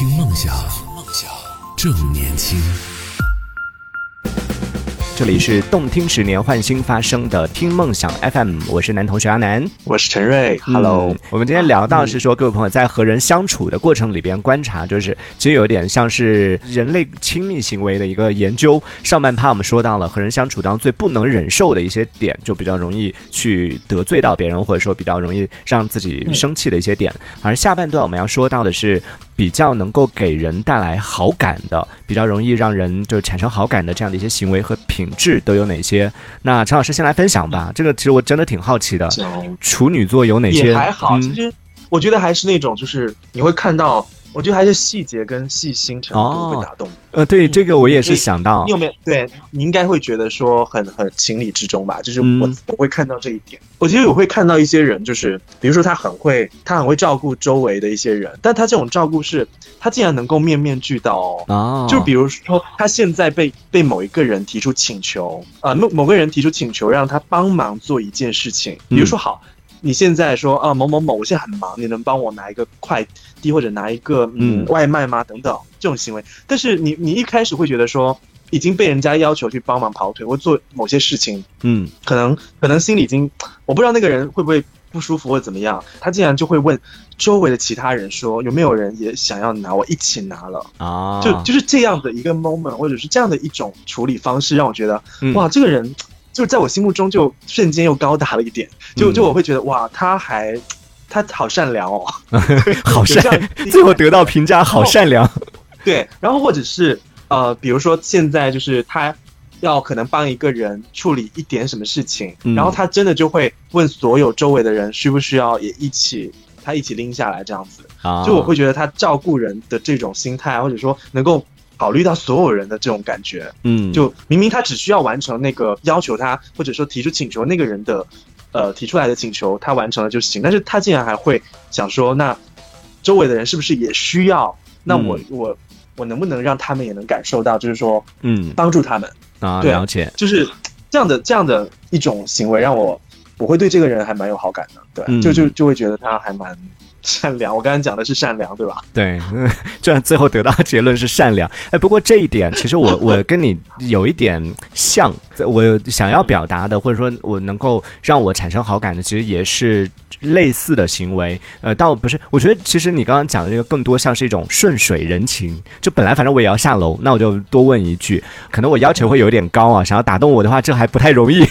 听梦想，梦想正年轻。这里是动听十年换新发生的听梦想 FM，我是男同学阿南，我是陈瑞，Hello。我们今天聊到是说，各位朋友在和人相处的过程里边观察，就是其实有点像是人类亲密行为的一个研究。上半趴我们说到了和人相处当中最不能忍受的一些点，就比较容易去得罪到别人，或者说比较容易让自己生气的一些点。而下半段我们要说到的是比较能够给人带来好感的，比较容易让人就产生好感的这样的一些行为和品。质都有哪些？那陈老师先来分享吧。这个其实我真的挺好奇的。处女座有哪些？也还好，其实我觉得还是那种，就是你会看到。我觉得还是细节跟细心程度会打动。呃，对，这个我也是想到。你有没有？对你应该会觉得说很很情理之中吧？就是我我会看到这一点。我其实我会看到一些人，就是比如说他很会，他很会照顾周围的一些人，但他这种照顾是，他竟然能够面面俱到哦。就比如说他现在被被某一个人提出请求，呃，某某个人提出请求让他帮忙做一件事情，比如说好。你现在说啊某某某，我现在很忙，你能帮我拿一个快递或者拿一个嗯外卖吗？等等这种行为，但是你你一开始会觉得说已经被人家要求去帮忙跑腿或做某些事情，嗯，可能可能心里已经我不知道那个人会不会不舒服或者怎么样，他竟然就会问周围的其他人说有没有人也想要拿，我一起拿了。啊，就就是这样的一个 moment 或者是这样的一种处理方式，让我觉得哇这个人。就是在我心目中，就瞬间又高大了一点。就就我会觉得，哇，他还他好善良哦，好善，最后得到评价好善良。对，然后或者是呃，比如说现在就是他要可能帮一个人处理一点什么事情，然后他真的就会问所有周围的人需不需要也一起，他一起拎下来这样子。就我会觉得他照顾人的这种心态，或者说能够。考虑到所有人的这种感觉，嗯，就明明他只需要完成那个要求他或者说提出请求那个人的，呃，提出来的请求，他完成了就行。但是他竟然还会想说，那周围的人是不是也需要？那我我我能不能让他们也能感受到，就是说，嗯，帮助他们啊？了解，就是这样的这样的一种行为，让我我会对这个人还蛮有好感的，对，就就就会觉得他还蛮。善良，我刚才讲的是善良，对吧？对，这样最后得到结论是善良。哎，不过这一点其实我 我跟你有一点像，我想要表达的，或者说我能够让我产生好感的，其实也是类似的行为。呃，倒不是，我觉得其实你刚刚讲的这个更多像是一种顺水人情。就本来反正我也要下楼，那我就多问一句，可能我要求会有点高啊，想要打动我的话，这还不太容易。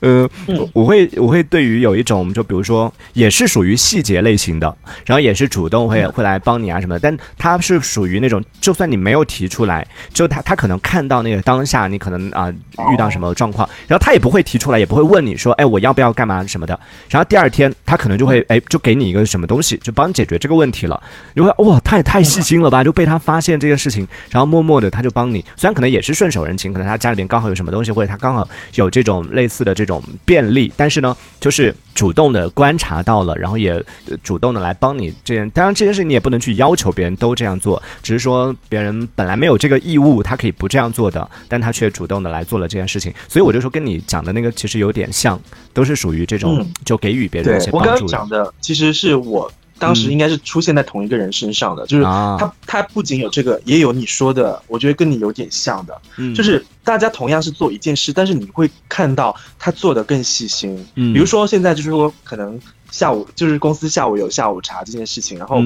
呃，我会我会对于有一种，就比如说，也是属于细节类型的，然后也是主动会会来帮你啊什么的，但他是属于那种，就算你没有提出来，就他他可能看到那个当下你可能啊遇到什么状况，然后他也不会提出来，也不会问你说，哎，我要不要干嘛什么的，然后第二天他可能就会哎就给你一个什么东西，就帮你解决这个问题了，你会哇，他也太细心了吧，就被他发现这件事情，然后默默的他就帮你，虽然可能也是顺手人情，可能他家里边刚好有什么东西，或者他刚好有这种类似的这种。便利，但是呢，就是主动的观察到了，然后也主动的来帮你这件。当然，这件事你也不能去要求别人都这样做，只是说别人本来没有这个义务，他可以不这样做的，但他却主动的来做了这件事情。所以我就说，跟你讲的那个其实有点像，都是属于这种就给予别人一些帮助。我刚刚讲的其实是我。当时应该是出现在同一个人身上的，就是他，他不仅有这个，也有你说的，我觉得跟你有点像的，就是大家同样是做一件事，但是你会看到他做的更细心。比如说现在就是说，可能下午就是公司下午有下午茶这件事情，然后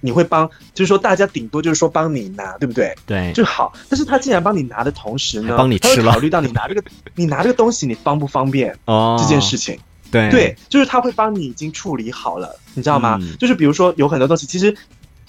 你会帮，就是说大家顶多就是说帮你拿，对不对？对，就好。但是他竟然帮你拿的同时呢，帮你吃了，考虑到你拿这个，你拿这个东西你方不方便哦这件事情。对对，就是他会帮你已经处理好了，你知道吗？就是比如说有很多东西，其实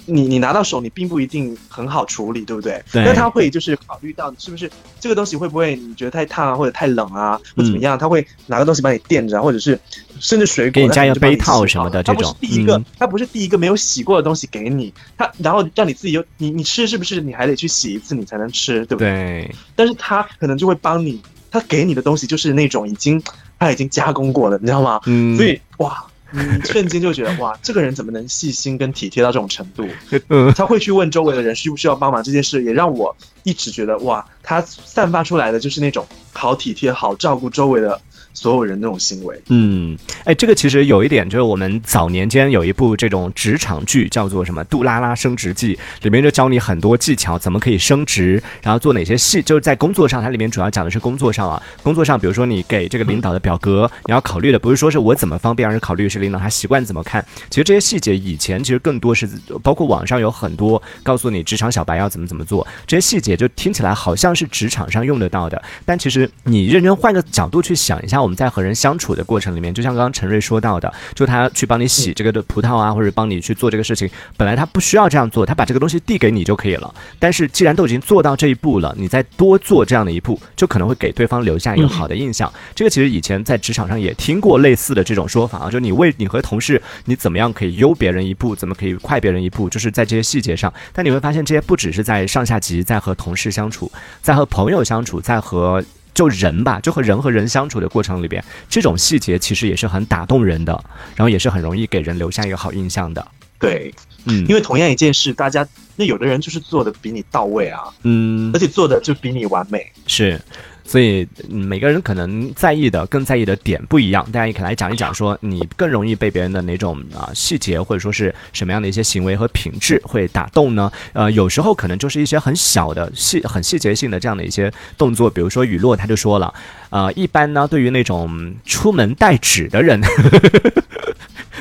你你拿到手，你并不一定很好处理，对不对？对。那他会就是考虑到是不是这个东西会不会你觉得太烫啊，或者太冷啊，或怎么样？他会拿个东西帮你垫着，或者是甚至水果给你加一个杯套什么的这种。他不是第一个，他不是第一个没有洗过的东西给你，他然后让你自己又你你吃是不是你还得去洗一次你才能吃，对不对？对。但是他可能就会帮你，他给你的东西就是那种已经。他已经加工过了，你知道吗？嗯，所以哇，你瞬间就觉得哇，这个人怎么能细心跟体贴到这种程度？嗯，他会去问周围的人需不需要帮忙这件事，也让我一直觉得哇，他散发出来的就是那种好体贴、好照顾周围的所有人那种行为。嗯，哎，这个其实有一点，就是我们早年间有一部这种职场剧，叫做什么《杜拉拉升职记》，里面就教你很多技巧，怎么可以升职，然后做哪些细，就是在工作上，它里面主要讲的是工作上啊，工作上，比如说你给这个领导的表格，你要考虑的不是说是我怎么方便，而是考虑是领导他习惯怎么看。其实这些细节以前其实更多是包括网上有很多告诉你职场小白要怎么怎么做，这些细节就听起来好像是职场上用得到的，但其实你认真换个角度去想一下，我们在和人相处的过程里面，就像刚刚陈瑞说到的，就他去帮你洗这个的葡萄啊，或者帮你去做这个事情，本来他不需要这样做，他把这个东西递给你就可以了。但是既然都已经做到这一步了，你再多做这样的一步，就可能会给对方留下一个好的印象。这个其实以前在职场上也听过类似的这种说法啊，就你为你和同事，你怎么样可以优别人一步，怎么可以快别人一步，就是在这些细节上。但你会发现，这些不只是在上下级，在和同事相处，在和朋友相处，在和就人吧，就和人和人相处的过程里边，这种细节其实也是很打动人的，然后也是很容易给人留下一个好印象的。对，嗯，因为同样一件事，大家那有的人就是做的比你到位啊，嗯而且做的就比你完美。是，所以每个人可能在意的、更在意的点不一样。大家也可以来讲一讲，说你更容易被别人的哪种啊细节，或者说是什么样的一些行为和品质会打动呢？呃，有时候可能就是一些很小的细、很细节性的这样的一些动作，比如说雨落他就说了，呃，一般呢对于那种出门带纸的人。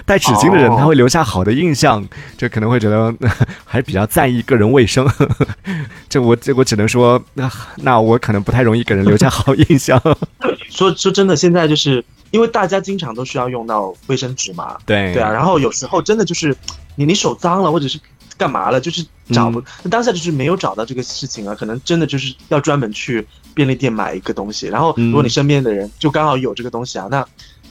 带纸巾的人，哦。他会留下好的印象，这可能会觉得 还比较在意个人卫生。这我这我只能说，那那我可能不太容易给人留下好印象。说说真的，现在就是因为大家经常都需要用到卫生纸嘛，对。对啊，然后有时候真的就是你你手脏了，或者是干嘛了，就是找不、当下就是没有找到这个事情啊，可能真的就是要专门去便利店买一个东西，然后嗯如果你身边的人就刚好有这个东西啊，那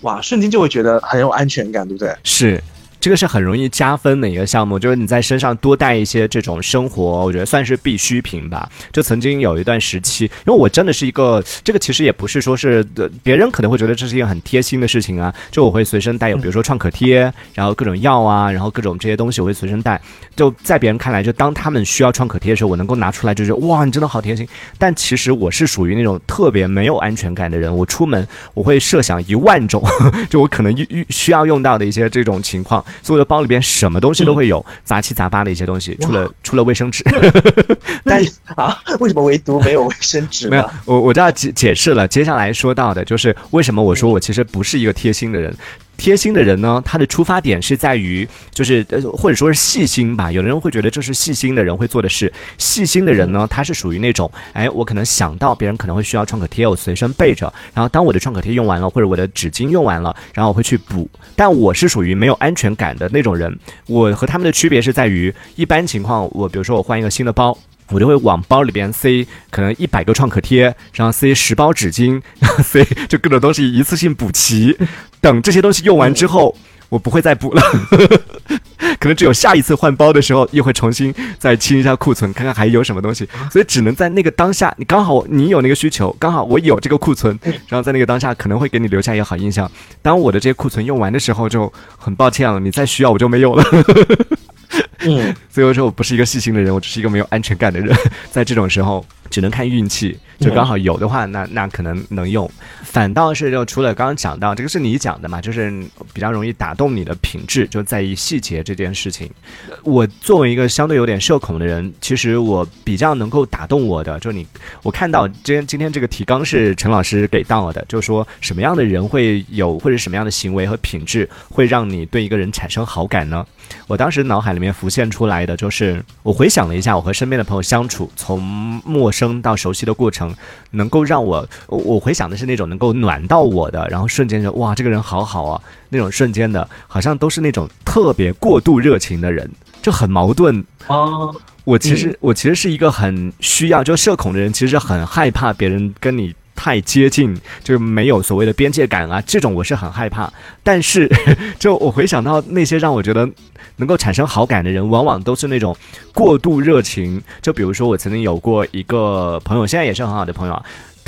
哇瞬间就会觉得很有安全感，对不对？是。这个是很容易加分的一个项目，就是你在身上多带一些这种生活，我觉得算是必需品吧。就曾经有一段时期，因为我真的是一个，这个其实也不是说是别人可能会觉得这是一个很贴心的事情啊，就我会随身带有，比如说创可贴，然后各种药啊，然后各种这些东西我会随身带。就在别人看来，就当他们需要创可贴的时候，我能够拿出来，就是哇，你真的好贴心。但其实我是属于那种特别没有安全感的人，我出门我会设想一万种，就我可能遇遇需要用到的一些这种情况，所以我的包里边什么东西都会有，杂七杂八的一些东西，除了除了卫生纸。但是啊，为什么唯独没有卫生纸没有呢？，我我这要解解释了。接下来说到的就是为什么我说我其实不是一个贴心的人。贴心的人呢，他的出发点是在于，就是呃，或者说是细心吧。有的人会觉得这是细心的人会做的事。细心的人呢，他是属于那种，哎，我可能想到别人可能会需要创可贴，我随身备着。然后当我的创可贴用完了，或者我的纸巾用完了，然后我会去补。但我是属于没有安全感的那种人。我和他们的区别是在于，一般情况，我比如说我换一个新的包。我就会往包里边塞可能一百个创可贴，然后塞十包纸巾，然 后塞就各种东西一次性补齐。等这些东西用完之后，我不会再补了，可能只有下一次换包的时候，又会重新再清一下库存，看看还有什么东西。所以只能在那个当下，你刚好你有那个需求，刚好我有这个库存，然后在那个当下可能会给你留下一个好印象。当我的这些库存用完的时候，就很抱歉了，你再需要我就没有了。嗯，所以我说我不是一个细心的人，我只是一个没有安全感的人。在这种时候，只能看运气，就刚好有的话，那那可能能用。反倒是就除了刚刚讲到这个是你讲的嘛，就是比较容易打动你的品质，就在意细节这件事情。我作为一个相对有点社恐的人，其实我比较能够打动我的，就你我看到今天今天这个提纲是陈老师给到的，就是说什么样的人会有或者什么样的行为和品质会让你对一个人产生好感呢？我当时脑海里面浮现出来的就是，我回想了一下我和身边的朋友相处，从陌生到熟悉的过程，能够让我，我回想的是那种能够暖到我的，然后瞬间就哇，这个人好好啊，那种瞬间的，好像都是那种特别过度热情的人，就很矛盾。哦，我其实、我其实是一个很需要，就社恐的人，其实很害怕别人跟你太接近，就是没有所谓的边界感啊，这种我是很害怕。但是，就我回想到那些让我觉得能够产生好感的人，往往都是那种过度热情。就比如说，我曾经有过一个朋友，现在也是很好的朋友啊，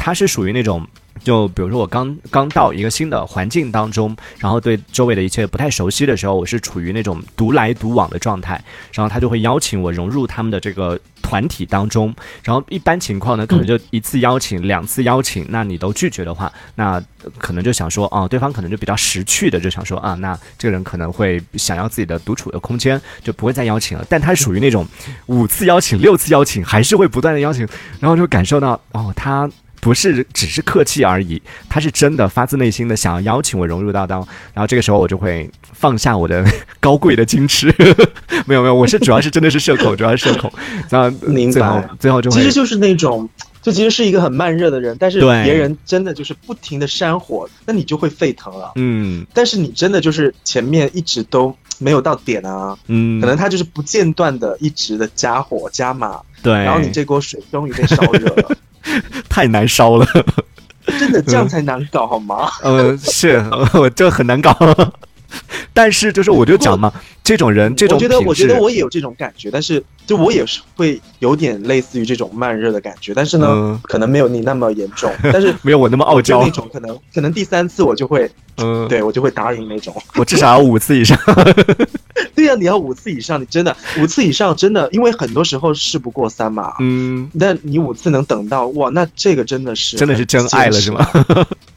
他是属于那种。就比如说我刚刚到一个新的环境当中，然后对周围的一切不太熟悉的时候，我是处于那种独来独往的状态，然后他就会邀请我融入他们的这个团体当中，然后一般情况呢，可能就一次邀请、两次邀请，那你都拒绝的话，那可能就想说，哦，对方可能就比较识趣的，就想说啊，那这个人可能会想要自己的独处的空间，就不会再邀请了。但他属于那种五次邀请、六次邀请，还是会不断的邀请，然后就感受到，哦，他。不是只是客气而已，他是真的发自内心的想要邀请我融入到当，然后这个时候我就会放下我的高贵的矜持，没有没有，我是主要是真的是社恐，主要是社恐，然后最后最后就会其实就是那种，就其实是一个很慢热的人，但是别人真的就是不停的煽火，那你就会沸腾了，嗯，但是你真的就是前面一直都没有到点啊，嗯，可能他就是不间断的一直的加火加码，对，然后你这锅水终于被烧热了。太难烧了，真的这样才难搞好吗？呃，是 我这很难搞，但是就是我就讲嘛，这种人，这种我觉得我觉得我也有这种感觉，但是就我也是会有点类似于这种慢热的感觉，但是呢，可能没有你那么严重，但是没有我那么傲娇。那种，可能可能第三次我就会，嗯，对我就会答应那种，我至少要五次以上。对呀，你要五次以上，你真的五次以上真的，因为很多时候事不过三嘛。嗯，那你五次能等到哇，那这个真的是真的是真爱了，是吗？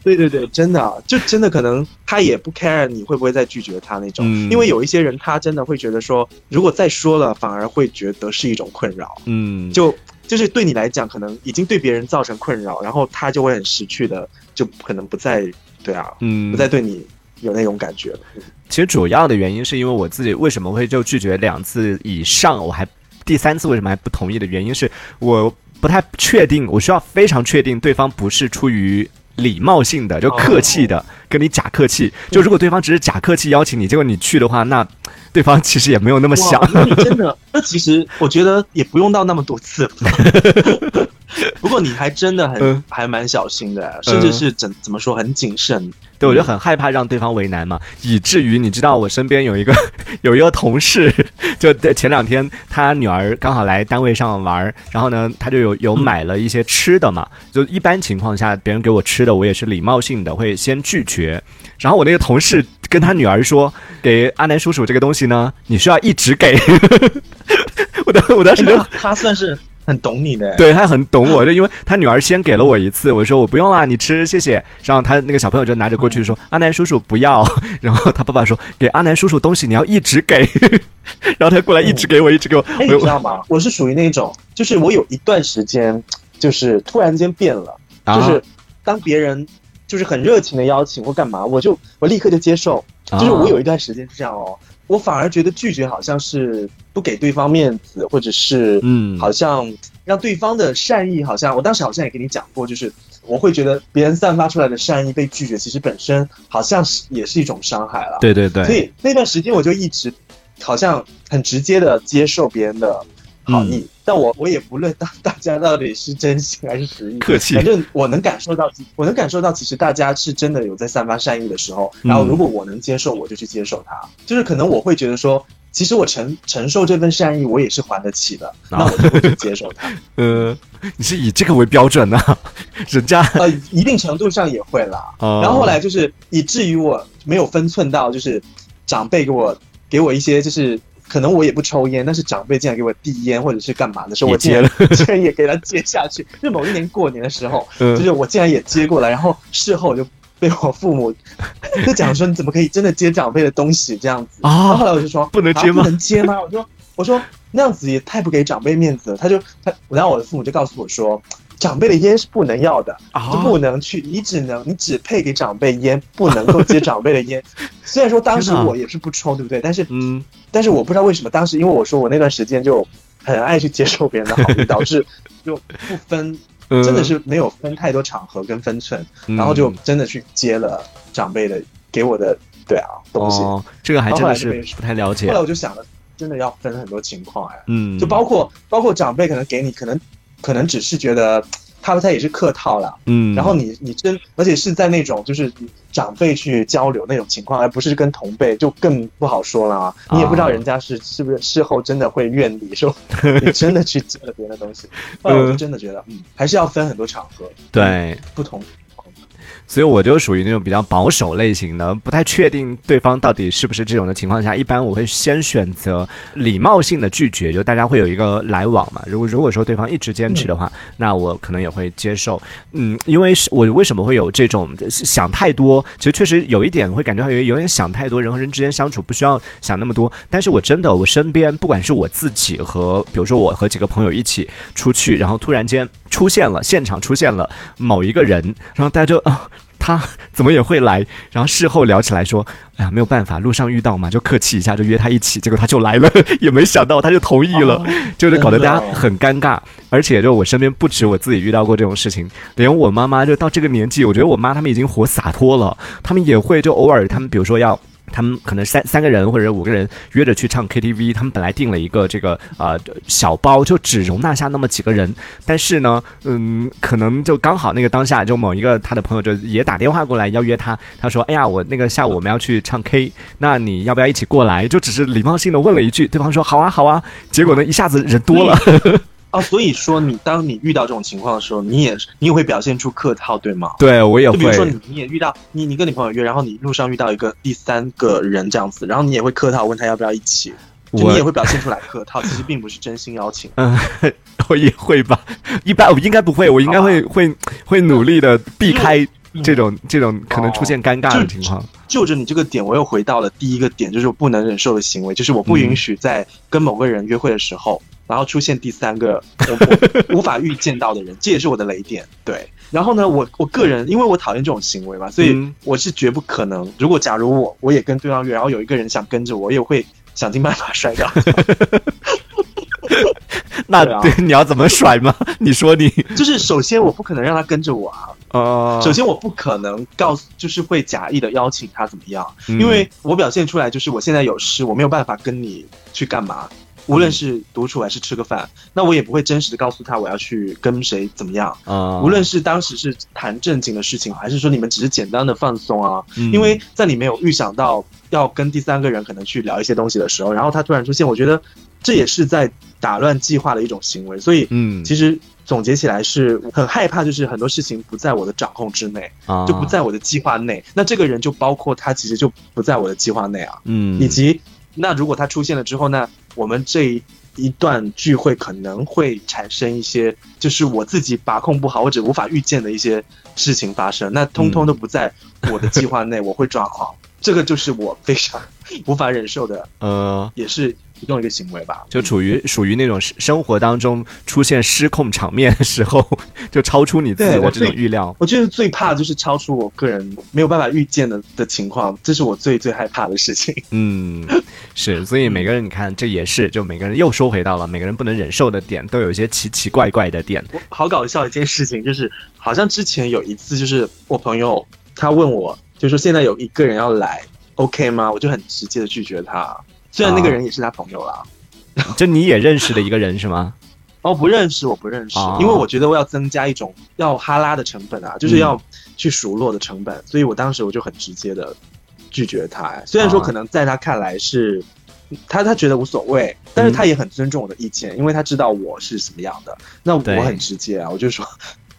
对对对，真的就真的可能他也不 care 你会不会再拒绝他那种，因为有一些人他真的会觉得说，如果再说了，反而会觉得是一种困扰。嗯，就就是对你来讲，可能已经对别人造成困扰，然后他就会很识趣的，就可能不再对啊，嗯，不再对你有那种感觉。其实主要的原因是因为我自己为什么会就拒绝两次以上，我还第三次为什么还不同意的原因是我不太确定，我需要非常确定对方不是出于礼貌性的就客气的跟你假客气，就如果对方只是假客气邀请你，结果你去的话，那对方其实也没有那么想。真的，那其实我觉得也不用到那么多次。不过你还真的很还蛮小心的，甚至是怎怎么说很谨慎。对，我就很害怕让对方为难嘛，以至于你知道，我身边有一个 有一个同事，就前两天他女儿刚好来单位上玩，然后呢，他就有有买了一些吃的嘛。就一般情况下，别人给我吃的，我也是礼貌性的会先拒绝。然后我那个同事跟他女儿说：“给阿南叔叔这个东西呢，你需要一直给。” 我当我当时就他算是。很懂你的，对他很懂我，就因为他女儿先给了我一次，我说我不用啦，你吃，谢谢。然后他那个小朋友就拿着过去说：“阿南叔叔不要。”然后他爸爸说：“给阿南叔叔东西你要一直给。”然后他过来一直给我，一直给我。你知道吗？我是属于那种，就是我有一段时间，就是突然间变了，就是当别人就是很热情的邀请或干嘛，我就我立刻就接受。就是我有一段时间是这样哦。我反而觉得拒绝好像是不给对方面子，或者是嗯，好像让对方的善意，好像我当时好像也跟你讲过，就是我会觉得别人散发出来的善意被拒绝，其实本身好像是也是一种伤害了。对对对。所以那段时间我就一直好像很直接的接受别人的。好意，但我我也不论大大家到底是真心还是实意，客气。反正我能感受到，我能感受到，其实大家是真的有在散发善意的时候。然后如果我能接受，我就去接受它。就是可能我会觉得说，其实我承承受这份善意，我也是还得起的。那我就会去接受它。呃，你是以这个为标准呢？人家呃，一定程度上也会啦。然后后来就是以至于我没有分寸到，就是长辈给我给我一些就是。可能我也不抽烟，但是长辈竟然给我递烟或者是干嘛的时候，我竟然 竟然也给他接下去。就某一年过年的时候，就是我竟然也接过来，然后事后就被我父母 就讲说：“你怎么可以真的接长辈的东西这样子？”啊！后来我就说：“不能接吗？不能接吗？”我说：“我说那样子也太不给长辈面子了。”他就他，然后我的父母就告诉我说。长辈的烟是不能要的，就不能去，你只能，你只配给长辈烟，不能够接长辈的烟。虽然说当时我也是不抽，对不对？但是，嗯，但是我不知道为什么当时，因为我说我那段时间就很爱去接受别人的好意，导致就不分，真的是没有分太多场合跟分寸，然后就真的去接了长辈的给我的，对啊，东西。这个还真的是不太了解。后来我就想了，真的要分很多情况哎，嗯，就包括包括长辈可能给你可能。可能只是觉得他他也是客套了，嗯，然后你你真而且是在那种就是长辈去交流那种情况，而不是跟同辈，就更不好说了啊。你也不知道人家是是不是事后真的会怨你，说 你真的去接了别人的东西。后来我就真的觉得，嗯，还是要分很多场合，对不同。所以我就属于那种比较保守类型的，不太确定对方到底是不是这种的情况下，一般我会先选择礼貌性的拒绝，就大家会有一个来往嘛。如果如果说对方一直坚持的话，那我可能也会接受。嗯，因为是我为什么会有这种想太多？其实确实有一点会感觉有有点想太多，人和人之间相处不需要想那么多。但是我真的，我身边不管是我自己和，比如说我和几个朋友一起出去，然后突然间出现了现场出现了某一个人，然后大家就啊。他怎么也会来？然后事后聊起来说：“哎呀，没有办法，路上遇到嘛，就客气一下，就约他一起。结果他就来了，也没想到他就同意了，就是搞得大家很尴尬。而且就我身边不止我自己遇到过这种事情，连我妈妈就到这个年纪，我觉得我妈他们已经活洒脱了，他们也会就偶尔他们比如说要。”他们可能三三个人或者五个人约着去唱 KTV，他们本来订了一个这个呃小包，就只容纳下那么几个人。但是呢，嗯，可能就刚好那个当下，就某一个他的朋友就也打电话过来要约他，他说：“哎呀，我那个下午我们要去唱 K，那你要不要一起过来？”就只是礼貌性的问了一句，对方说：“好啊，好啊。”结果呢，一下子人多了。哦，所以说你当你遇到这种情况的时候，你也你也会表现出客套，对吗？对，我也会。就比如说你你也遇到你你跟你朋友约，然后你路上遇到一个第三个人这样子，然后你也会客套问他要不要一起，就你也会表现出来客套，其实并不是真心邀请。嗯，我也会吧，一般我应该不会，我应该会会会努力的避开这种这种可能出现尴尬的情况。就着你这个点，我又回到了第一个点，就是我不能忍受的行为，就是我不允许在跟某个人约会的时候。然后出现第三个我无法预见到的人，这也是我的雷点。对，然后呢，我我个人因为我讨厌这种行为嘛，所以我是绝不可能。如果假如我我也跟对方约，然后有一个人想跟着我，也会想尽办法甩掉。那对你要怎么甩吗？你说你就是首先我不可能让他跟着我啊。哦。首先我不可能告诉，就是会假意的邀请他怎么样，因为我表现出来就是我现在有事，我没有办法跟你去干嘛。无论是独处还是吃个饭，那我也不会真实的告诉他我要去跟谁怎么样啊。无论是当时是谈正经的事情，还是说你们只是简单的放松啊，因为在你没有预想到要跟第三个人可能去聊一些东西的时候，然后他突然出现，我觉得这也是在打乱计划的一种行为。所以，嗯，其实总结起来是很害怕，就是很多事情不在我的掌控之内，就不在我的计划内。那这个人就包括他，其实就不在我的计划内啊。嗯，以及那如果他出现了之后，那我们这一段聚会可能会产生一些，就是我自己把控不好或者无法预见的一些事情发生，那通通都不在我的计划内，我会抓狂，这个就是我非常无法忍受的，呃，也是。其中一个行为吧，就处于属于那种生活当中出现失控场面的时候，就超出你自己的这种预料。我觉得最怕就是超出我个人没有办法预见的的情况，这是我最最害怕的事情。嗯，是，所以每个人你看，这也是就每个人又说回到了每个人不能忍受的点，都有一些奇奇怪怪的点。好搞笑一件事情，就是好像之前有一次，就是我朋友他问我，就说现在有一个人要来，OK 吗？我就很直接的拒绝他。虽然那个人也是他朋友啦，就你也认识的一个人是吗？哦，不认识，我不认识，因为我觉得我要增加一种要哈拉的成本啊，就是要去熟络的成本，所以我当时我就很直接的拒绝他。虽然说可能在他看来是他他觉得无所谓，但是他也很尊重我的意见，因为他知道我是什么样的。那我很直接啊，我就说，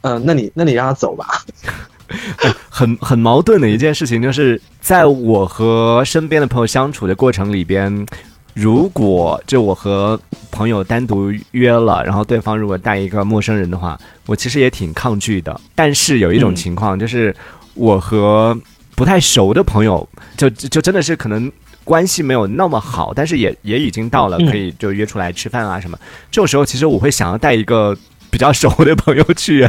嗯，那你那你让他走吧。很很矛盾的一件事情，就是在我和身边的朋友相处的过程里边，如果就我和朋友单独约了，然后对方如果带一个陌生人的话，我其实也挺抗拒的。但是有一种情况，就是我和不太熟的朋友，就就真的是可能关系没有那么好，但是也也已经到了可以就约出来吃饭啊什么。这种时候，其实我会想要带一个比较熟的朋友去。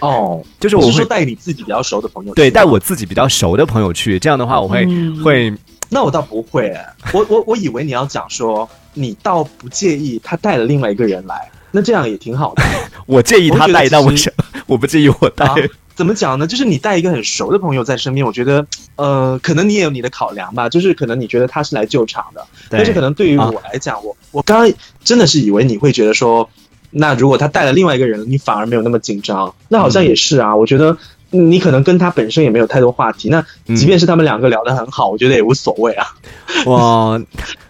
哦，就是我是说带你自己比较熟的朋友，对，带我自己比较熟的朋友去，这样的话我会会，那我倒不会，我我我以为你要讲说你倒不介意他带了另外一个人来，那这样也挺好的。我介意他带，但我想我不介意我带。怎么讲呢？就是你带一个很熟的朋友在身边，我觉得呃，可能你也有你的考量吧，就是可能你觉得他是来救场的，但是可能对于我来讲，我我刚刚真的是以为你会觉得说。那如果他带了另外一个人，你反而没有那么紧张，那好像也是啊。我觉得你可能跟他本身也没有太多话题。那即便是他们两个聊得很好，我觉得也无所谓啊。我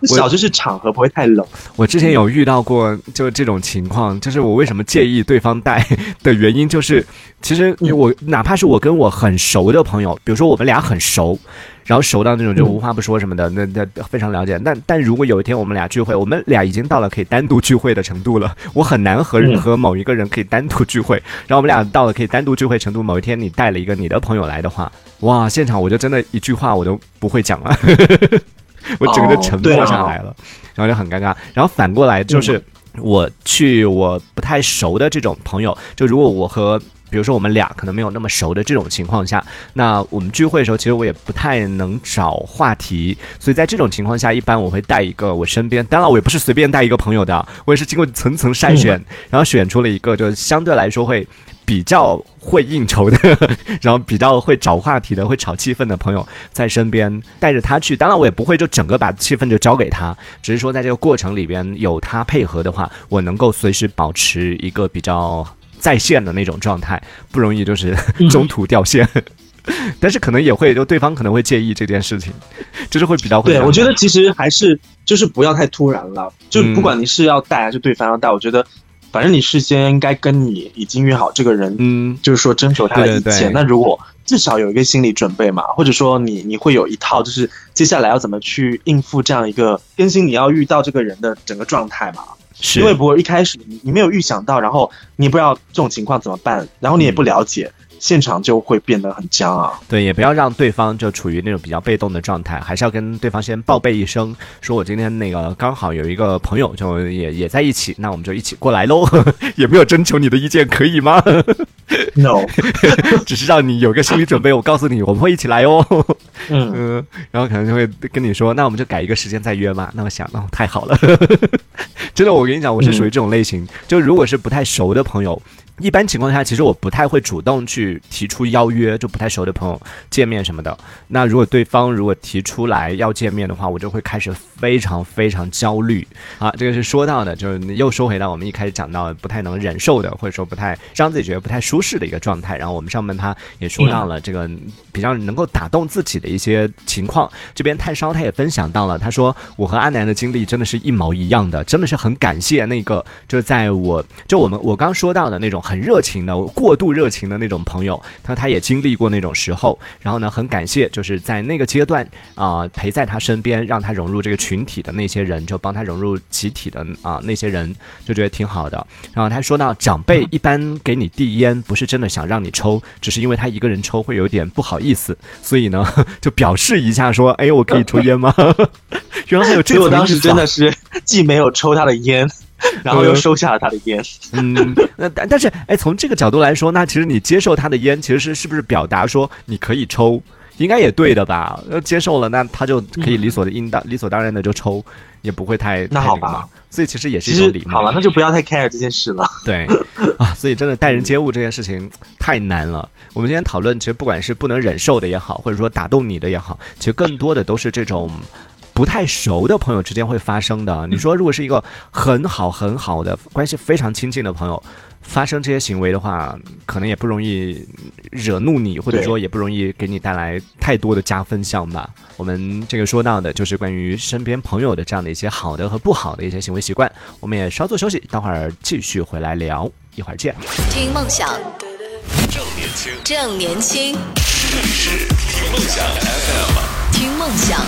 至少就是场合不会太冷。我之前有遇到过就这种情况，就是我为什么介意对方带的原因，就是其实我哪怕是我跟我很熟的朋友，比如说我们俩很熟。然后熟到那种就无话不说什么的，那那非常了解。但但如果有一天我们俩聚会，我们俩已经到了可以单独聚会的程度了，我很难和和某一个人可以单独聚会。然后我们俩到了可以单独聚会程度，某一天你带了一个你的朋友来的话，哇，现场我就真的一句话我都不会讲了，我整个就沉默下来了，然后就很尴尬。然后反过来就是我去我不太熟的这种朋友，就如果我和比如说我们俩可能没有那么熟的这种情况下，那我们聚会的时候，其实我也不太能找话题，所以在这种情况下，一般我会带一个我身边，当然我也不是随便带一个朋友的，我也是经过层层筛选，然后选出了一个就相对来说会比较会应酬的，然后比较会找话题的，会炒气氛的朋友在身边，带着他去。当然我也不会就整个把气氛就交给他，只是说在这个过程里边有他配合的话，我能够随时保持一个比较。在线的那种状态不容易，就是中途掉线，但是可能也会就对方可能会介意这件事情，就是会比较会。对，我觉得其实还是就是不要太突然了，就不管你是要带还是对方要带，我觉得反正你事先应该跟你已经约好这个人，嗯，就是说征求他的意见。那如果至少有一个心理准备嘛，或者说你你会有一套，就是接下来要怎么去应付这样一个更新你要遇到这个人的整个状态嘛。因为不会一开始你你没有预想到，然后你不知道这种情况怎么办，然后你也不了解。现场就会变得很僵啊！对，也不要让对方就处于那种比较被动的状态，还是要跟对方先报备一声，说我今天那个刚好有一个朋友就也也在一起，那我们就一起过来喽。也没有征求你的意见，可以吗？No，只是让你有个心理准备。我告诉你，我们会一起来哦。嗯嗯，然后可能就会跟你说，那我们就改一个时间再约嘛。那我想，那太好了。真的，我跟你讲，我是属于这种类型，就如果是不太熟的朋友。一般情况下，其实我不太会主动去提出邀约，就不太熟的朋友见面什么的。那如果对方如果提出来要见面的话，我就会开始非常非常焦虑。啊，这个是说到的，就是又说回到我们一开始讲到不太能忍受的，或者说不太让自己觉得不太舒适的一个状态。然后我们上面他也说到了这个比较能够打动自己的一些情况。这边炭烧他也分享到了，他说我和阿南的经历真的是一毛一样的，真的是很感谢那个就在我就我们我刚说到的那种。很热情的、过度热情的那种朋友，他他也经历过那种时候，然后呢，很感谢就是在那个阶段啊，陪在他身边，让他融入这个群体的那些人，就帮他融入集体的啊那些人，就觉得挺好的。然后他说到，长辈一般给你递烟，不是真的想让你抽，只是因为他一个人抽会有点不好意思，所以呢，就表示一下说，哎，我可以抽烟吗？原来还有这个，我当时真的是 既没有抽他的烟。然后又收下了他的烟，嗯，那但但是，哎，从这个角度来说，那其实你接受他的烟，其实是是不是表达说你可以抽，应该也对的吧？呃，接受了，那他就可以理所的应当、理所当然的就抽，也不会太那好吧？所以其实也是一种礼貌。好了，那就不要太 care 这件事了。对 啊，所以真的待人接物这件事情太难了。我们今天讨论，其实不管是不能忍受的也好，或者说打动你的也好，其实更多的都是这种。不太熟的朋友之间会发生的。你说，如果是一个很好很好的关系非常亲近的朋友，发生这些行为的话，可能也不容易惹怒你，或者说也不容易给你带来太多的加分项吧。我们这个说到的就是关于身边朋友的这样的一些好的和不好的一些行为习惯。我们也稍作休息，待会儿继续回来聊，一会儿见。听梦想，正年轻，正年轻，这里是听梦想 FM，听梦想。